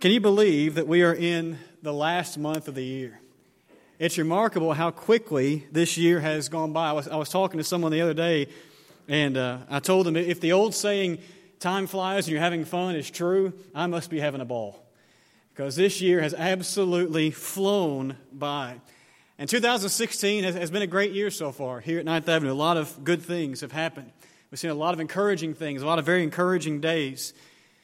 Can you believe that we are in the last month of the year? It's remarkable how quickly this year has gone by. I was, I was talking to someone the other day, and uh, I told them if the old saying, time flies and you're having fun, is true, I must be having a ball. Because this year has absolutely flown by. And 2016 has, has been a great year so far here at Ninth Avenue. A lot of good things have happened. We've seen a lot of encouraging things, a lot of very encouraging days.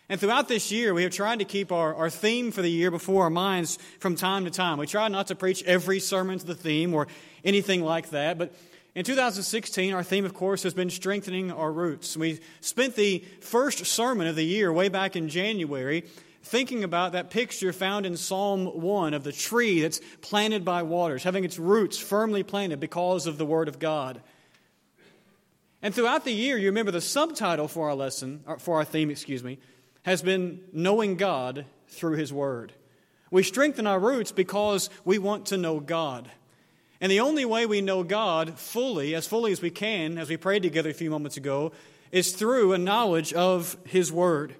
And throughout this year, we have tried to keep our, our theme for the year before our minds from time to time. We try not to preach every sermon to the theme or anything like that, but in 2016, our theme, of course, has been strengthening our roots. We spent the first sermon of the year way back in January thinking about that picture found in Psalm 1 of the tree that's planted by waters, having its roots firmly planted because of the Word of God. And throughout the year, you remember the subtitle for our lesson, uh, for our theme, excuse me, has been knowing God through His Word. We strengthen our roots because we want to know God. And the only way we know God fully, as fully as we can, as we prayed together a few moments ago, is through a knowledge of His Word.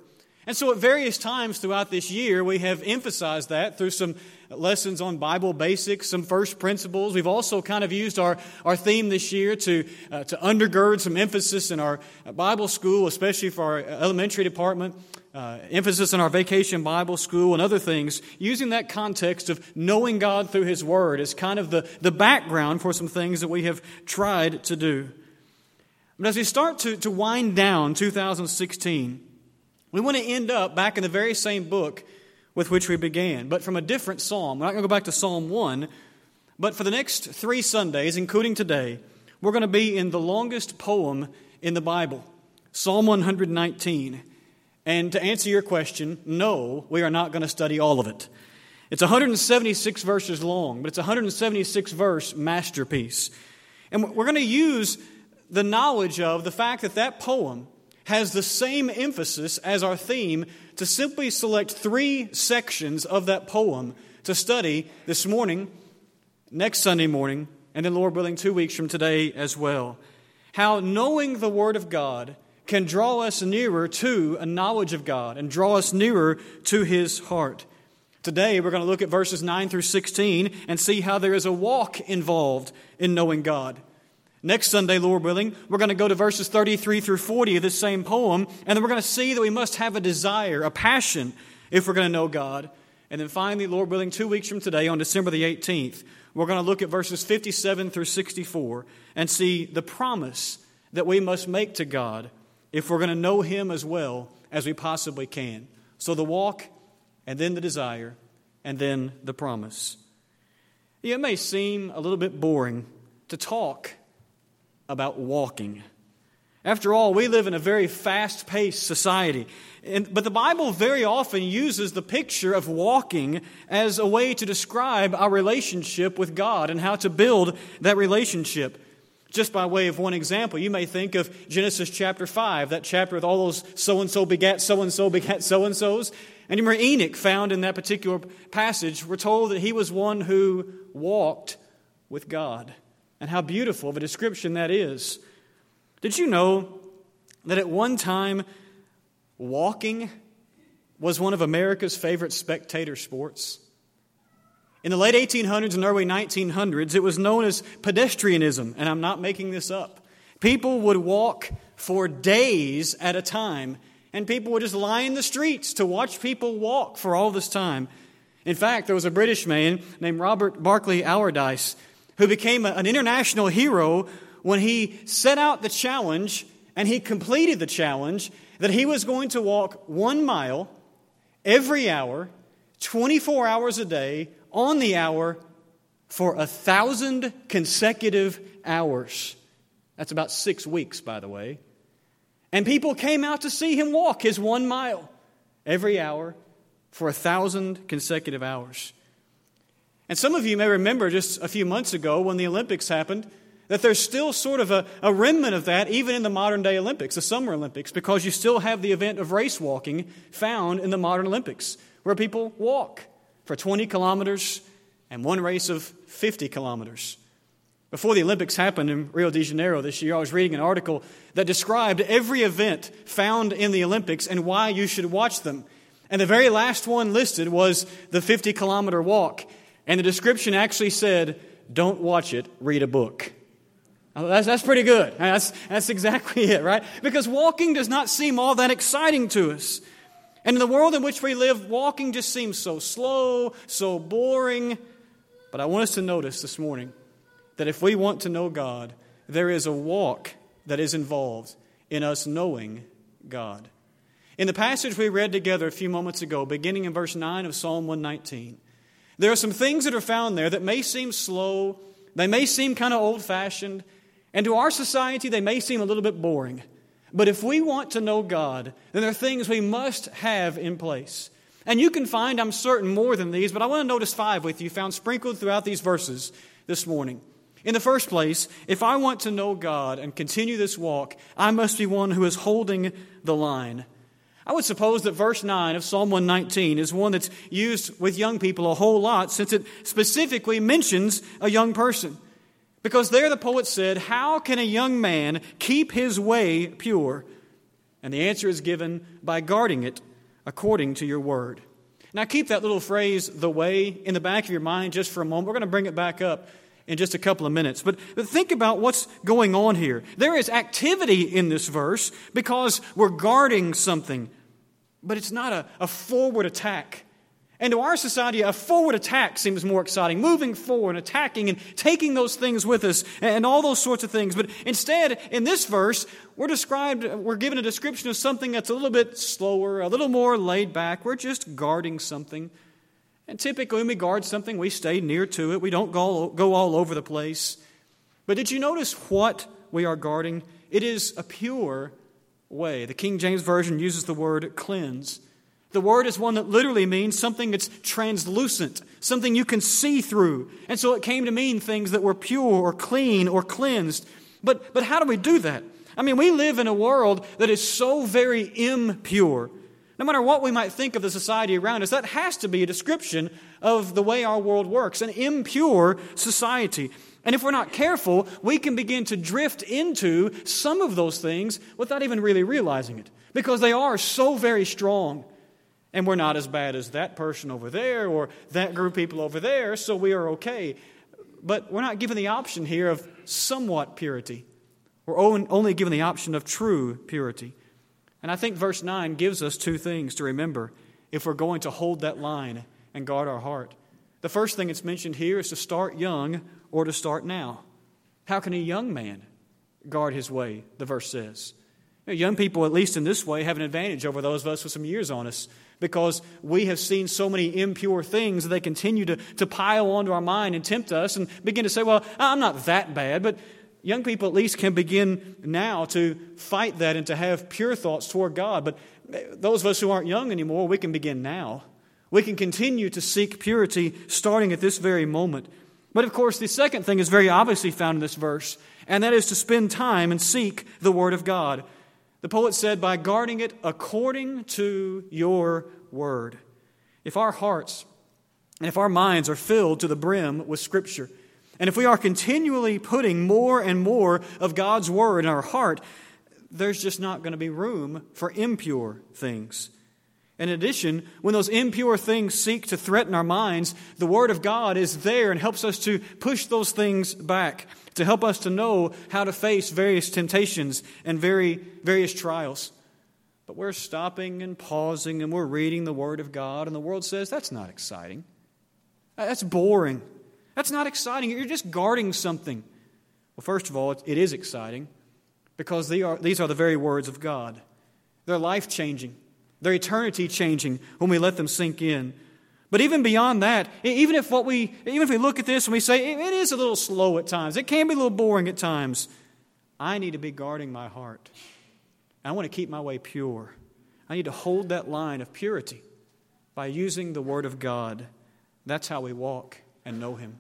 And so, at various times throughout this year, we have emphasized that through some lessons on Bible basics, some first principles. We've also kind of used our, our theme this year to, uh, to undergird some emphasis in our Bible school, especially for our elementary department, uh, emphasis in our vacation Bible school, and other things, using that context of knowing God through His Word as kind of the, the background for some things that we have tried to do. But as we start to, to wind down 2016, we want to end up back in the very same book with which we began, but from a different psalm. We're not going to go back to Psalm 1, but for the next three Sundays, including today, we're going to be in the longest poem in the Bible, Psalm 119. And to answer your question, no, we are not going to study all of it. It's 176 verses long, but it's a 176 verse masterpiece. And we're going to use the knowledge of the fact that that poem has the same emphasis as our theme to simply select three sections of that poem to study this morning, next Sunday morning, and then, Lord willing, two weeks from today as well. How knowing the Word of God can draw us nearer to a knowledge of God and draw us nearer to His heart. Today, we're going to look at verses 9 through 16 and see how there is a walk involved in knowing God. Next Sunday, Lord willing, we're going to go to verses 33 through 40 of this same poem, and then we're going to see that we must have a desire, a passion, if we're going to know God. And then finally, Lord willing, two weeks from today, on December the 18th, we're going to look at verses 57 through 64 and see the promise that we must make to God if we're going to know Him as well as we possibly can. So the walk, and then the desire, and then the promise. It may seem a little bit boring to talk about walking. After all, we live in a very fast paced society. And, but the Bible very often uses the picture of walking as a way to describe our relationship with God and how to build that relationship. Just by way of one example, you may think of Genesis chapter 5, that chapter with all those so and so begat so and so begat so and so's. And you remember Enoch, found in that particular passage, we're told that he was one who walked with God. And how beautiful of a description that is. Did you know that at one time, walking was one of America's favorite spectator sports? In the late 1800s and early 1900s, it was known as pedestrianism, and I'm not making this up. People would walk for days at a time, and people would just lie in the streets to watch people walk for all this time. In fact, there was a British man named Robert Barclay Allardice who became an international hero when he set out the challenge and he completed the challenge that he was going to walk one mile every hour, 24 hours a day, on the hour, for a thousand consecutive hours. That's about six weeks, by the way. And people came out to see him walk his one mile every hour for a thousand consecutive hours. And some of you may remember just a few months ago when the Olympics happened that there's still sort of a, a remnant of that even in the modern day Olympics, the Summer Olympics, because you still have the event of race walking found in the modern Olympics, where people walk for 20 kilometers and one race of 50 kilometers. Before the Olympics happened in Rio de Janeiro this year, I was reading an article that described every event found in the Olympics and why you should watch them. And the very last one listed was the 50 kilometer walk. And the description actually said, Don't watch it, read a book. That's, that's pretty good. That's, that's exactly it, right? Because walking does not seem all that exciting to us. And in the world in which we live, walking just seems so slow, so boring. But I want us to notice this morning that if we want to know God, there is a walk that is involved in us knowing God. In the passage we read together a few moments ago, beginning in verse 9 of Psalm 119, there are some things that are found there that may seem slow, they may seem kind of old fashioned, and to our society, they may seem a little bit boring. But if we want to know God, then there are things we must have in place. And you can find, I'm certain, more than these, but I want to notice five with you found sprinkled throughout these verses this morning. In the first place, if I want to know God and continue this walk, I must be one who is holding the line. I would suppose that verse 9 of Psalm 119 is one that's used with young people a whole lot since it specifically mentions a young person. Because there the poet said, How can a young man keep his way pure? And the answer is given by guarding it according to your word. Now keep that little phrase, the way, in the back of your mind just for a moment. We're going to bring it back up in just a couple of minutes. But, but think about what's going on here. There is activity in this verse because we're guarding something, but it's not a, a forward attack. And to our society, a forward attack seems more exciting, moving forward, and attacking and taking those things with us and all those sorts of things. But instead, in this verse, we're described, we're given a description of something that's a little bit slower, a little more laid back. We're just guarding something. And typically, when we guard something, we stay near to it. We don't go, go all over the place. But did you notice what we are guarding? It is a pure way. The King James Version uses the word cleanse. The word is one that literally means something that's translucent, something you can see through. And so it came to mean things that were pure or clean or cleansed. But, but how do we do that? I mean, we live in a world that is so very impure. No matter what we might think of the society around us, that has to be a description of the way our world works an impure society. And if we're not careful, we can begin to drift into some of those things without even really realizing it because they are so very strong. And we're not as bad as that person over there or that group of people over there, so we are okay. But we're not given the option here of somewhat purity. We're only given the option of true purity. And I think verse 9 gives us two things to remember if we're going to hold that line and guard our heart. The first thing it's mentioned here is to start young or to start now. How can a young man guard his way, the verse says? You know, young people, at least in this way, have an advantage over those of us with some years on us because we have seen so many impure things that they continue to, to pile onto our mind and tempt us and begin to say, Well, I'm not that bad, but young people at least can begin now to fight that and to have pure thoughts toward God. But those of us who aren't young anymore, we can begin now. We can continue to seek purity starting at this very moment. But of course, the second thing is very obviously found in this verse, and that is to spend time and seek the Word of God. The poet said, by guarding it according to your Word. If our hearts and if our minds are filled to the brim with Scripture, and if we are continually putting more and more of God's Word in our heart, there's just not going to be room for impure things. In addition, when those impure things seek to threaten our minds, the Word of God is there and helps us to push those things back, to help us to know how to face various temptations and very, various trials. But we're stopping and pausing and we're reading the Word of God, and the world says that's not exciting. That's boring. That's not exciting. You're just guarding something. Well, first of all, it is exciting because are, these are the very words of God. They're life changing, they're eternity changing when we let them sink in. But even beyond that, even if what we even if we look at this and we say it is a little slow at times, it can be a little boring at times, I need to be guarding my heart. I want to keep my way pure. I need to hold that line of purity by using the Word of God. That's how we walk and know Him.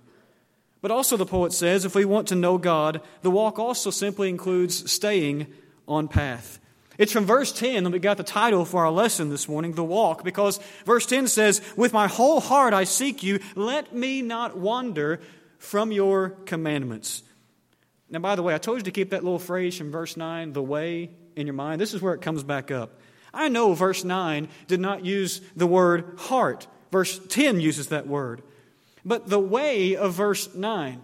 But also, the poet says, if we want to know God, the walk also simply includes staying on path. It's from verse 10 that we got the title for our lesson this morning, The Walk, because verse 10 says, With my whole heart I seek you, let me not wander from your commandments. Now, by the way, I told you to keep that little phrase from verse 9, the way, in your mind. This is where it comes back up. I know verse 9 did not use the word heart. Verse 10 uses that word. But the way of verse 9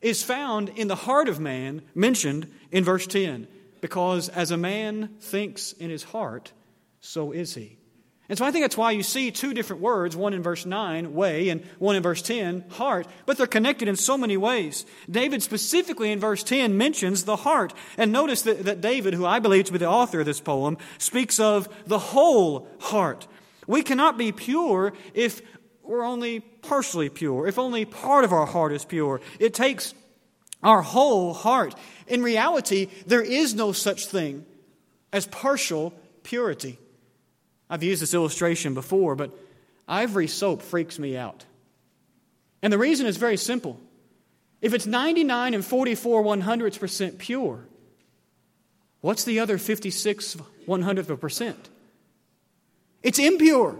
is found in the heart of man, mentioned in verse 10, because as a man thinks in his heart, so is he. And so I think that's why you see two different words, one in verse 9, way, and one in verse 10, heart, but they're connected in so many ways. David specifically in verse 10 mentions the heart. And notice that, that David, who I believe to be the author of this poem, speaks of the whole heart. We cannot be pure if we're only partially pure, if only part of our heart is pure. It takes our whole heart. In reality, there is no such thing as partial purity. I've used this illustration before, but ivory soap freaks me out. And the reason is very simple. If it's 99 and 44 one hundredths percent pure, what's the other 56 one hundredth of a percent? It's impure.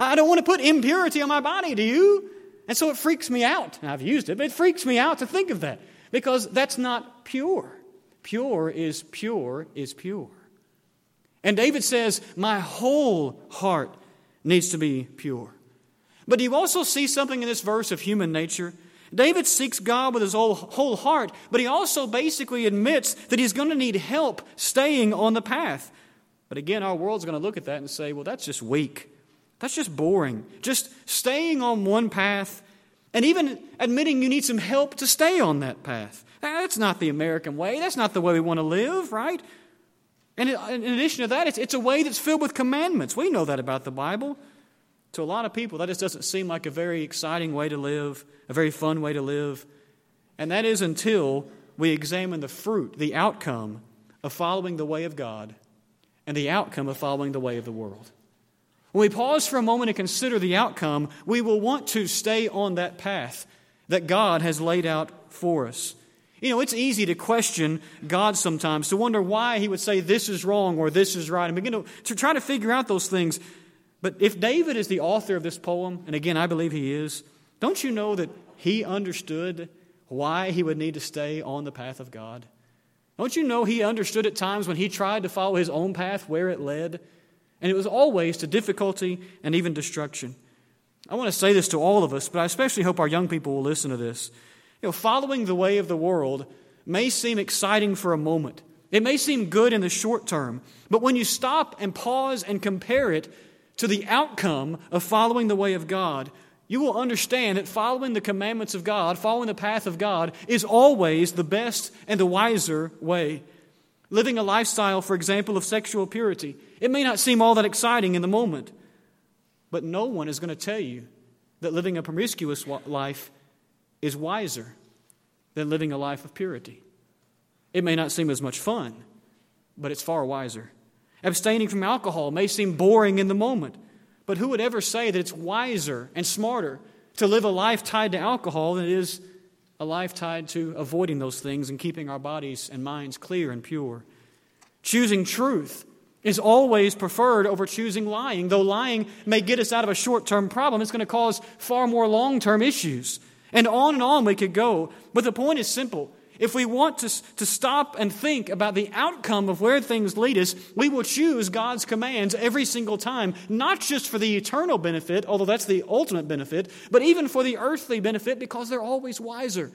I don't want to put impurity on my body, do you? And so it freaks me out. I've used it, but it freaks me out to think of that because that's not pure. Pure is pure is pure. And David says, My whole heart needs to be pure. But do you also see something in this verse of human nature? David seeks God with his whole, heart, but he also basically admits that he's going to need help staying on the path. But again, our world's going to look at that and say, well, that's just weak. That's just boring. Just staying on one path and even admitting you need some help to stay on that path. That's not the American way. That's not the way we want to live, right? And in addition to that, it's, it's a way that's filled with commandments. We know that about the Bible. To a lot of people, that just doesn't seem like a very exciting way to live, a very fun way to live. And that is until we examine the fruit, the outcome of following the way of God and the outcome of following the way of the world. When we pause for a moment and consider the outcome, we will want to stay on that path that God has laid out for us. You know, it's easy to question God sometimes, to wonder why He would say this is wrong or this is right, and begin to, to try to figure out those things. But if David is the author of this poem, and again, I believe he is, don't you know that he understood why he would need to stay on the path of God? Don't you know he understood at times when he tried to follow his own path where it led? And it was always to difficulty and even destruction. I want to say this to all of us, but I especially hope our young people will listen to this. You know, following the way of the world may seem exciting for a moment. It may seem good in the short term, but when you stop and pause and compare it to the outcome of following the way of God, you will understand that following the commandments of God, following the path of God, is always the best and the wiser way. Living a lifestyle, for example, of sexual purity, it may not seem all that exciting in the moment, but no one is going to tell you that living a promiscuous life is wiser than living a life of purity. It may not seem as much fun, but it's far wiser. Abstaining from alcohol may seem boring in the moment, but who would ever say that it's wiser and smarter to live a life tied to alcohol than it is a life tied to avoiding those things and keeping our bodies and minds clear and pure? Choosing truth is always preferred over choosing lying. Though lying may get us out of a short term problem, it's going to cause far more long term issues. And on and on we could go. But the point is simple. If we want to, to stop and think about the outcome of where things lead us, we will choose God's commands every single time, not just for the eternal benefit, although that's the ultimate benefit, but even for the earthly benefit because they're always wiser.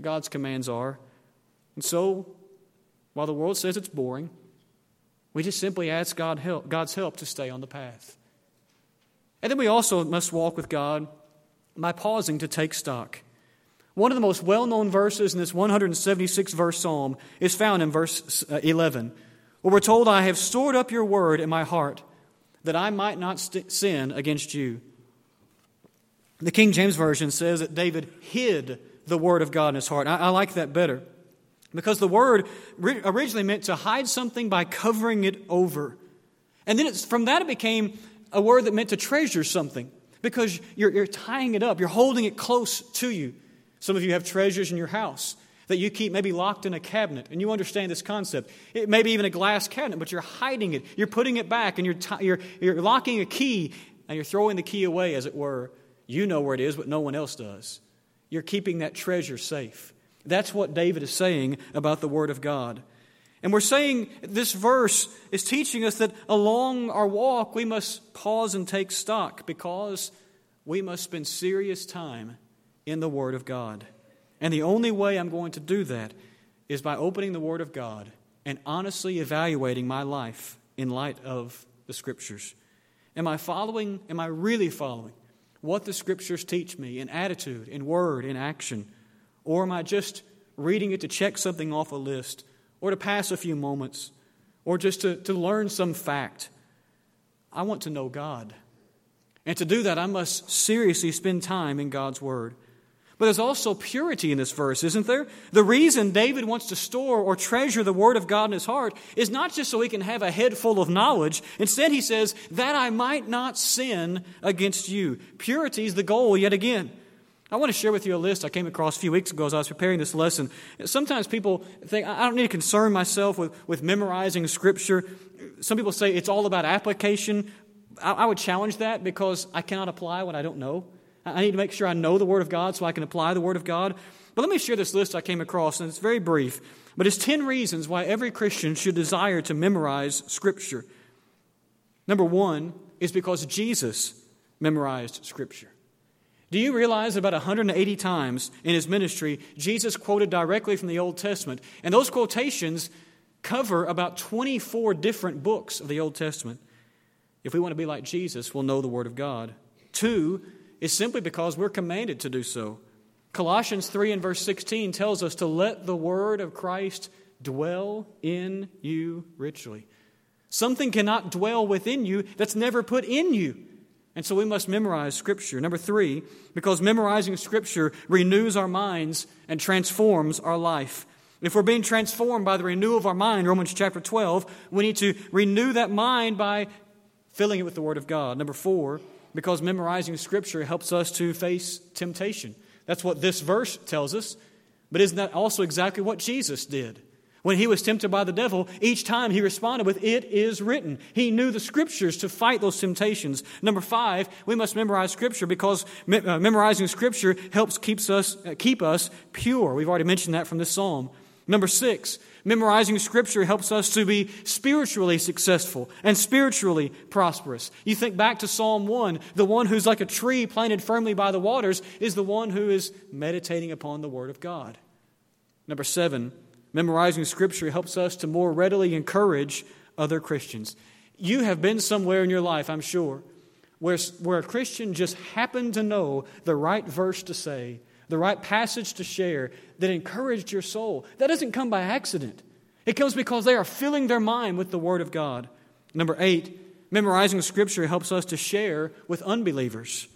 God's commands are. And so, while the world says it's boring, we just simply ask God help, God's help to stay on the path. And then we also must walk with God by pausing to take stock. One of the most well known verses in this 176 verse psalm is found in verse uh, 11, where we're told, I have stored up your word in my heart that I might not st- sin against you. The King James Version says that David hid the word of God in his heart. I, I like that better because the word originally meant to hide something by covering it over. And then from that it became a word that meant to treasure something because you're, you're tying it up, you're holding it close to you. Some of you have treasures in your house that you keep maybe locked in a cabinet, and you understand this concept. It may be even a glass cabinet, but you're hiding it. You're putting it back, and you're, t- you're, you're locking a key, and you're throwing the key away, as it were. You know where it is, but no one else does. You're keeping that treasure safe. That's what David is saying about the Word of God. And we're saying this verse is teaching us that along our walk we must pause and take stock because we must spend serious time in the Word of God. And the only way I'm going to do that is by opening the Word of God and honestly evaluating my life in light of the Scriptures. Am I following, am I really following what the Scriptures teach me in attitude, in word, in action? Or am I just reading it to check something off a list, or to pass a few moments, or just to, to learn some fact? I want to know God. And to do that, I must seriously spend time in God's Word. But there's also purity in this verse, isn't there? The reason David wants to store or treasure the Word of God in his heart is not just so he can have a head full of knowledge. Instead, he says, that I might not sin against you. Purity is the goal yet again. I want to share with you a list I came across a few weeks ago as I was preparing this lesson. Sometimes people think, I don't need to concern myself with, with memorizing Scripture. Some people say it's all about application. I, I would challenge that because I cannot apply what I don't know. I need to make sure I know the Word of God so I can apply the Word of God. But let me share this list I came across, and it's very brief. But it's 10 reasons why every Christian should desire to memorize Scripture. Number one is because Jesus memorized Scripture. Do you realize about 180 times in his ministry, Jesus quoted directly from the Old Testament? And those quotations cover about 24 different books of the Old Testament. If we want to be like Jesus, we'll know the Word of God. Two, is simply because we're commanded to do so. Colossians 3 and verse 16 tells us to let the word of Christ dwell in you richly. Something cannot dwell within you that's never put in you. And so we must memorize Scripture. Number three, because memorizing Scripture renews our minds and transforms our life. If we're being transformed by the renewal of our mind, Romans chapter 12, we need to renew that mind by filling it with the Word of God. Number four, because memorizing Scripture helps us to face temptation. That's what this verse tells us. But isn't that also exactly what Jesus did? When he was tempted by the devil, each time he responded with, It is written. He knew the scriptures to fight those temptations. Number five, we must memorize scripture because uh, memorizing scripture helps keeps us, uh, keep us pure. We've already mentioned that from this psalm. Number six, memorizing Scripture helps us to be spiritually successful and spiritually prosperous. You think back to Psalm 1, the one who's like a tree planted firmly by the waters is the one who is meditating upon the Word of God. Number seven, memorizing Scripture helps us to more readily encourage other Christians. You have been somewhere in your life, I'm sure, where, where a Christian just happened to know the right verse to say the right passage to share that encouraged your soul. That doesn't come by accident. It comes because they are filling their mind with the Word of God. Number eight, memorizing Scripture helps us to share with unbelievers.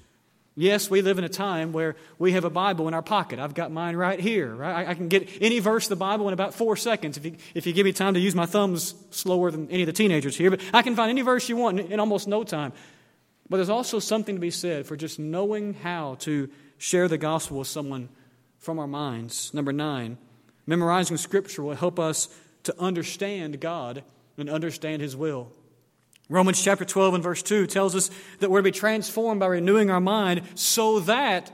Yes, we live in a time where we have a Bible in our pocket. I've got mine right here. Right? I can get any verse of the Bible in about four seconds if you, if you give me time to use my thumbs slower than any of the teenagers here. But I can find any verse you want in, in almost no time. But there's also something to be said for just knowing how to share the gospel with someone from our minds. Number nine, memorizing scripture will help us to understand God and understand His will. Romans chapter 12 and verse 2 tells us that we're to be transformed by renewing our mind so that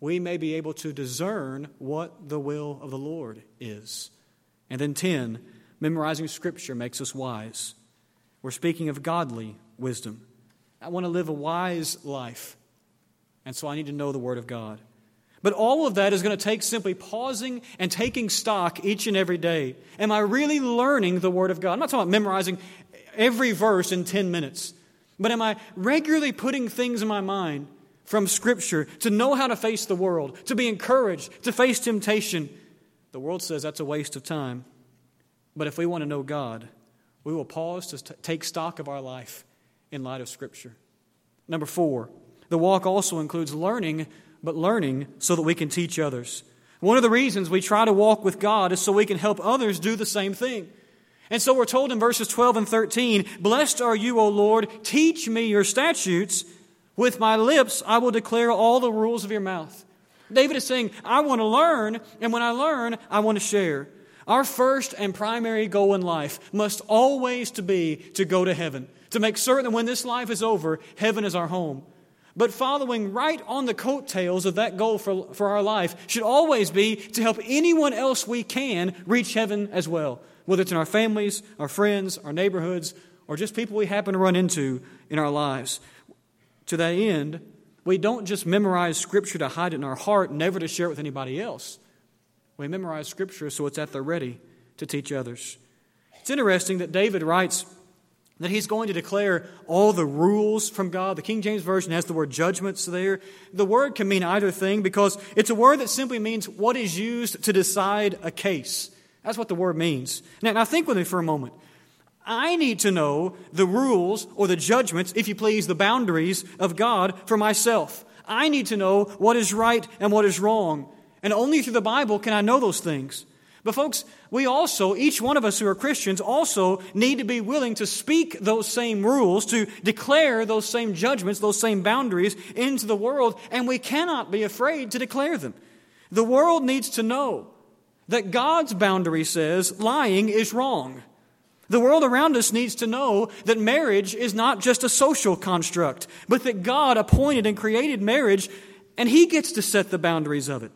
we may be able to discern what the will of the Lord is. And then 10, memorizing scripture makes us wise. We're speaking of godly wisdom. I want to live a wise life. And so I need to know the Word of God. But all of that is going to take simply pausing and taking stock each and every day. Am I really learning the Word of God? I'm not talking about memorizing every verse in 10 minutes, but am I regularly putting things in my mind from Scripture to know how to face the world, to be encouraged, to face temptation? The world says that's a waste of time. But if we want to know God, we will pause to take stock of our life in light of Scripture. Number four, the walk also includes learning, but learning so that we can teach others. One of the reasons we try to walk with God is so we can help others do the same thing. And so we're told in verses 12 and 13, Blessed are you, O Lord, teach me your statutes. With my lips I will declare all the rules of your mouth. David is saying, I want to learn, and when I learn, I want to share. Our first and primary goal in life must always be to go to heaven, to make certain that when this life is over, heaven is our home. But following right on the coattails of that goal for, for our life should always be to help anyone else we can reach heaven as well. whether it's in our families, our friends, our neighborhoods, or just people we happen to run into in our lives. To that end, we don't just memorize Scripture to hide it in our heart, never to share it with anybody else. We memorize Scripture so it's at the ready to teach others. It's interesting that David writes that he's going to declare all the rules from God. The King James Version has the word judgments there. The word can mean either thing because it's a word that simply means what is used to decide a case. That's what the word means. Now, now think with me for a moment. I need to know the rules or the judgments, if you please, the boundaries of God for myself. I need to know what is right and what is wrong. And only through the Bible can I know those things. But, folks, we also, each one of us who are Christians, also need to be willing to speak those same rules, to declare those same judgments, those same boundaries into the world, and we cannot be afraid to declare them. The world needs to know that God's boundary says lying is wrong. The world around us needs to know that marriage is not just a social construct, but that God appointed and created marriage, and He gets to set the boundaries of it.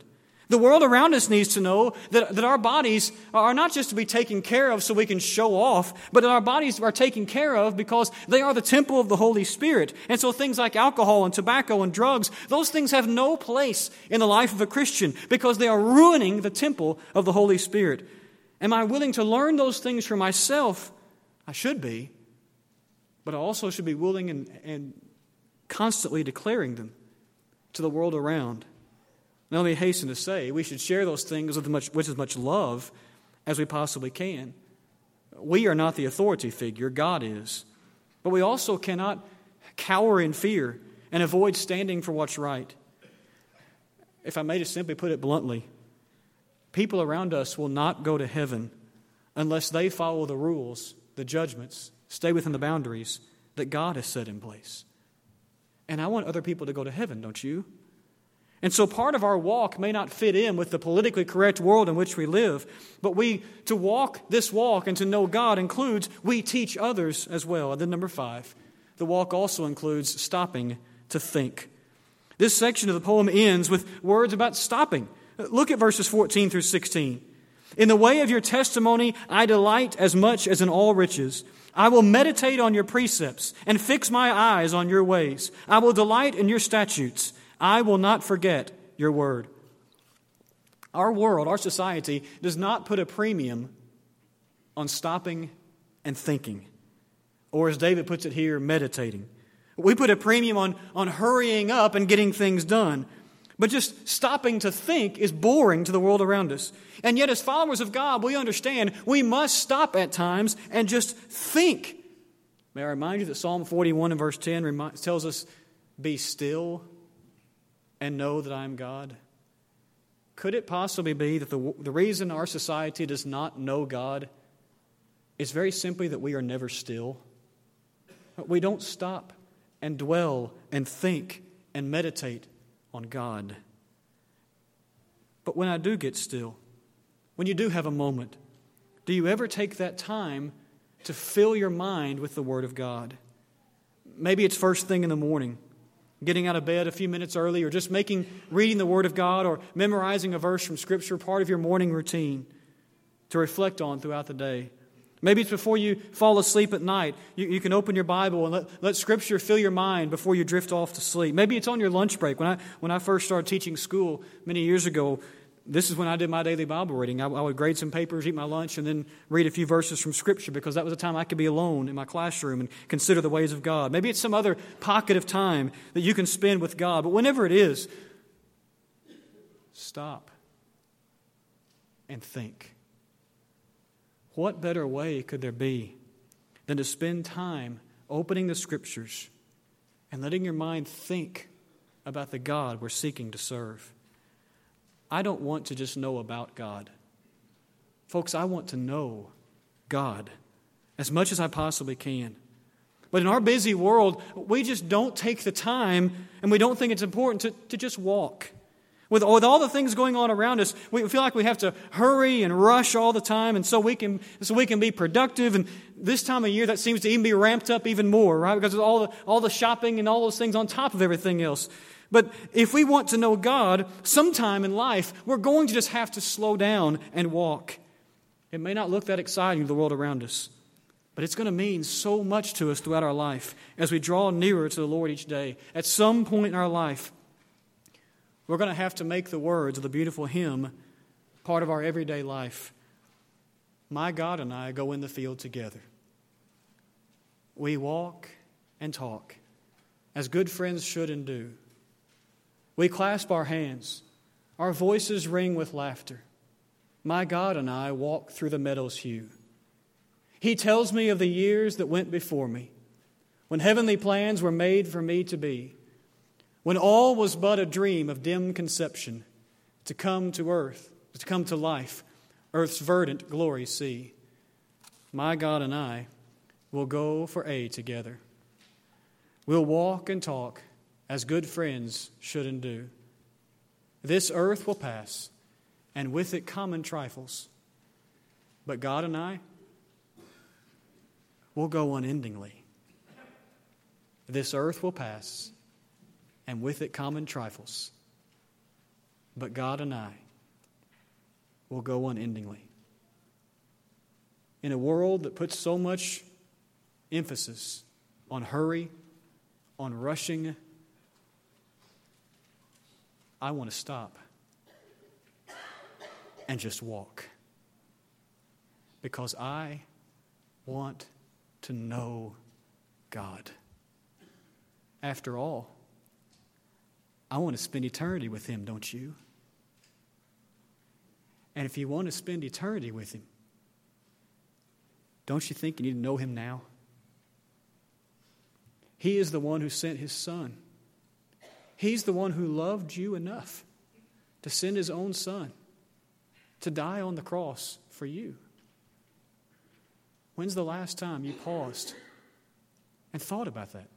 The world around us needs to know that, that our bodies are not just to be taken care of so we can show off, but that our bodies are taken care of because they are the temple of the Holy Spirit. And so things like alcohol and tobacco and drugs, those things have no place in the life of a Christian because they are ruining the temple of the Holy Spirit. Am I willing to learn those things for myself? I should be. But I also should be willing and, and constantly declaring them to the world around. Let me hasten to say, we should share those things with, much, with as much love as we possibly can. We are not the authority figure, God is. But we also cannot cower in fear and avoid standing for what's right. If I may just simply put it bluntly, people around us will not go to heaven unless they follow the rules, the judgments, stay within the boundaries that God has set in place. And I want other people to go to heaven, don't you? And so part of our walk may not fit in with the politically correct world in which we live, but we to walk this walk and to know God includes we teach others as well. And then number 5, the walk also includes stopping to think. This section of the poem ends with words about stopping. Look at verses 14 through 16. In the way of your testimony, I delight as much as in all riches. I will meditate on your precepts and fix my eyes on your ways. I will delight in your statutes. I will not forget your word. Our world, our society, does not put a premium on stopping and thinking, or as David puts it here, meditating. We put a premium on, on hurrying up and getting things done. But just stopping to think is boring to the world around us. And yet, as followers of God, we understand we must stop at times and just think. May I remind you that Psalm 41 and verse 10 tells us, Be still and know that I am God? Could it possibly be that the, the reason our society does not know God is very simply that we are never still? We don't stop and dwell and think and meditate on God. But when I do get still, when you do have a moment, do you ever take that time to fill your mind with the Word of God? Maybe it's first thing in the morning getting out of bed a few minutes early, or just making reading the Word of God or memorizing a verse from Scripture part of your morning routine to reflect on throughout the day. Maybe it's before you fall asleep at night. You, you can open your Bible and let, let Scripture fill your mind before you drift off to sleep. Maybe it's on your lunch break. When I, when I first started teaching school many years ago, this is when I did my daily Bible reading. I, I, would grade some papers, eat my lunch, and then read a few verses from Scripture because that was a time I could be alone in my classroom and consider the ways of God. Maybe it's some other pocket of time that you can spend with God. But whenever it is, stop and think. What better way could there be than to spend time opening the Scriptures and letting your mind think about the God we're seeking to serve? I don't want to just know about God. Folks, I want to know God as much as I possibly can. But in our busy world, we just don't take the time and we don't think it's important to, to just walk. With, with all the things going on around us, we feel like we have to hurry and rush all the time, and so we can so we can be productive. And this time of year, that seems to even be ramped up even more, right? Because of all the all the shopping and all those things on top of everything else. But if we want to know God sometime in life, we're going to just have to slow down and walk. It may not look that exciting to the world around us, but it's going to mean so much to us throughout our life as we draw nearer to the Lord each day. At some point in our life, we're going to have to make the words of the beautiful hymn part of our everyday life. My God and I go in the field together. We walk and talk as good friends should and do. We clasp our hands, our voices ring with laughter. My God and I walk through the meadow's hue. He tells me of the years that went before me, when heavenly plans were made for me to be, when all was but a dream of dim conception, to come to earth, to come to life, earth's verdant glory see. My God and I will go for a together. We'll walk and talk as good friends should and do. This earth will pass, and with it common trifles. But God and I will go unendingly. This earth will pass, and with it common trifles. But God and I will go unendingly. In a world that puts so much emphasis on hurry, on rushing, I want to stop and just walk. Because I want to know God. After all, I want to spend eternity with Him, don't you? And if you want to spend eternity with Him, don't you think you need to know Him now? He is the one who sent his son. He's the one who loved you enough to send his own son to die on the cross for you. When's the last time you paused and thought about that?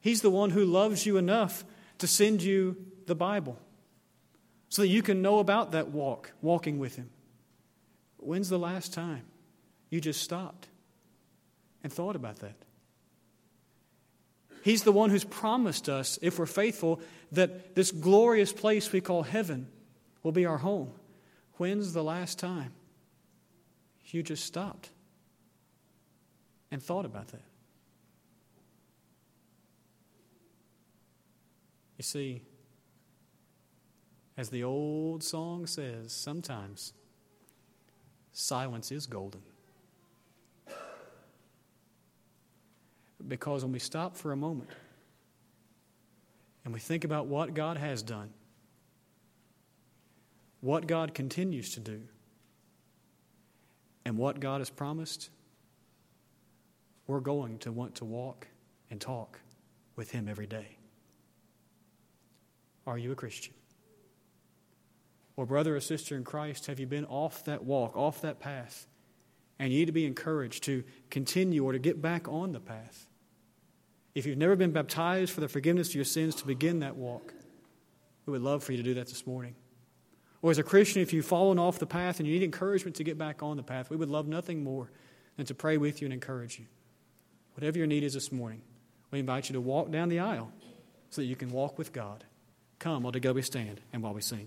He's the one who loves you enough to send you the Bible so that you can know about that walk, walking with Him. When's the last time you just stopped and thought about that? He's the one who's promised us, if we're faithful, that this glorious place we call heaven will be our home. When's the last time you just stopped and thought about that? You see, as the old song says, sometimes silence is golden. Because when we stop for a moment and we think about what God has done, what God continues to do, and what God has promised, we're going to want to walk and talk with Him every day. Are you a Christian? Or, brother or sister in Christ, have you been off that walk, off that path? And you need to be encouraged to continue or to get back on the path. If you've never been baptized for the forgiveness of your sins to begin that walk, we would love for you to do that this morning. Or as a Christian, if you've fallen off the path and you need encouragement to get back on the path, we would love nothing more than to pray with you and encourage you. Whatever your need is this morning, we invite you to walk down the aisle so that you can walk with God. Come while together we stand and while we sing.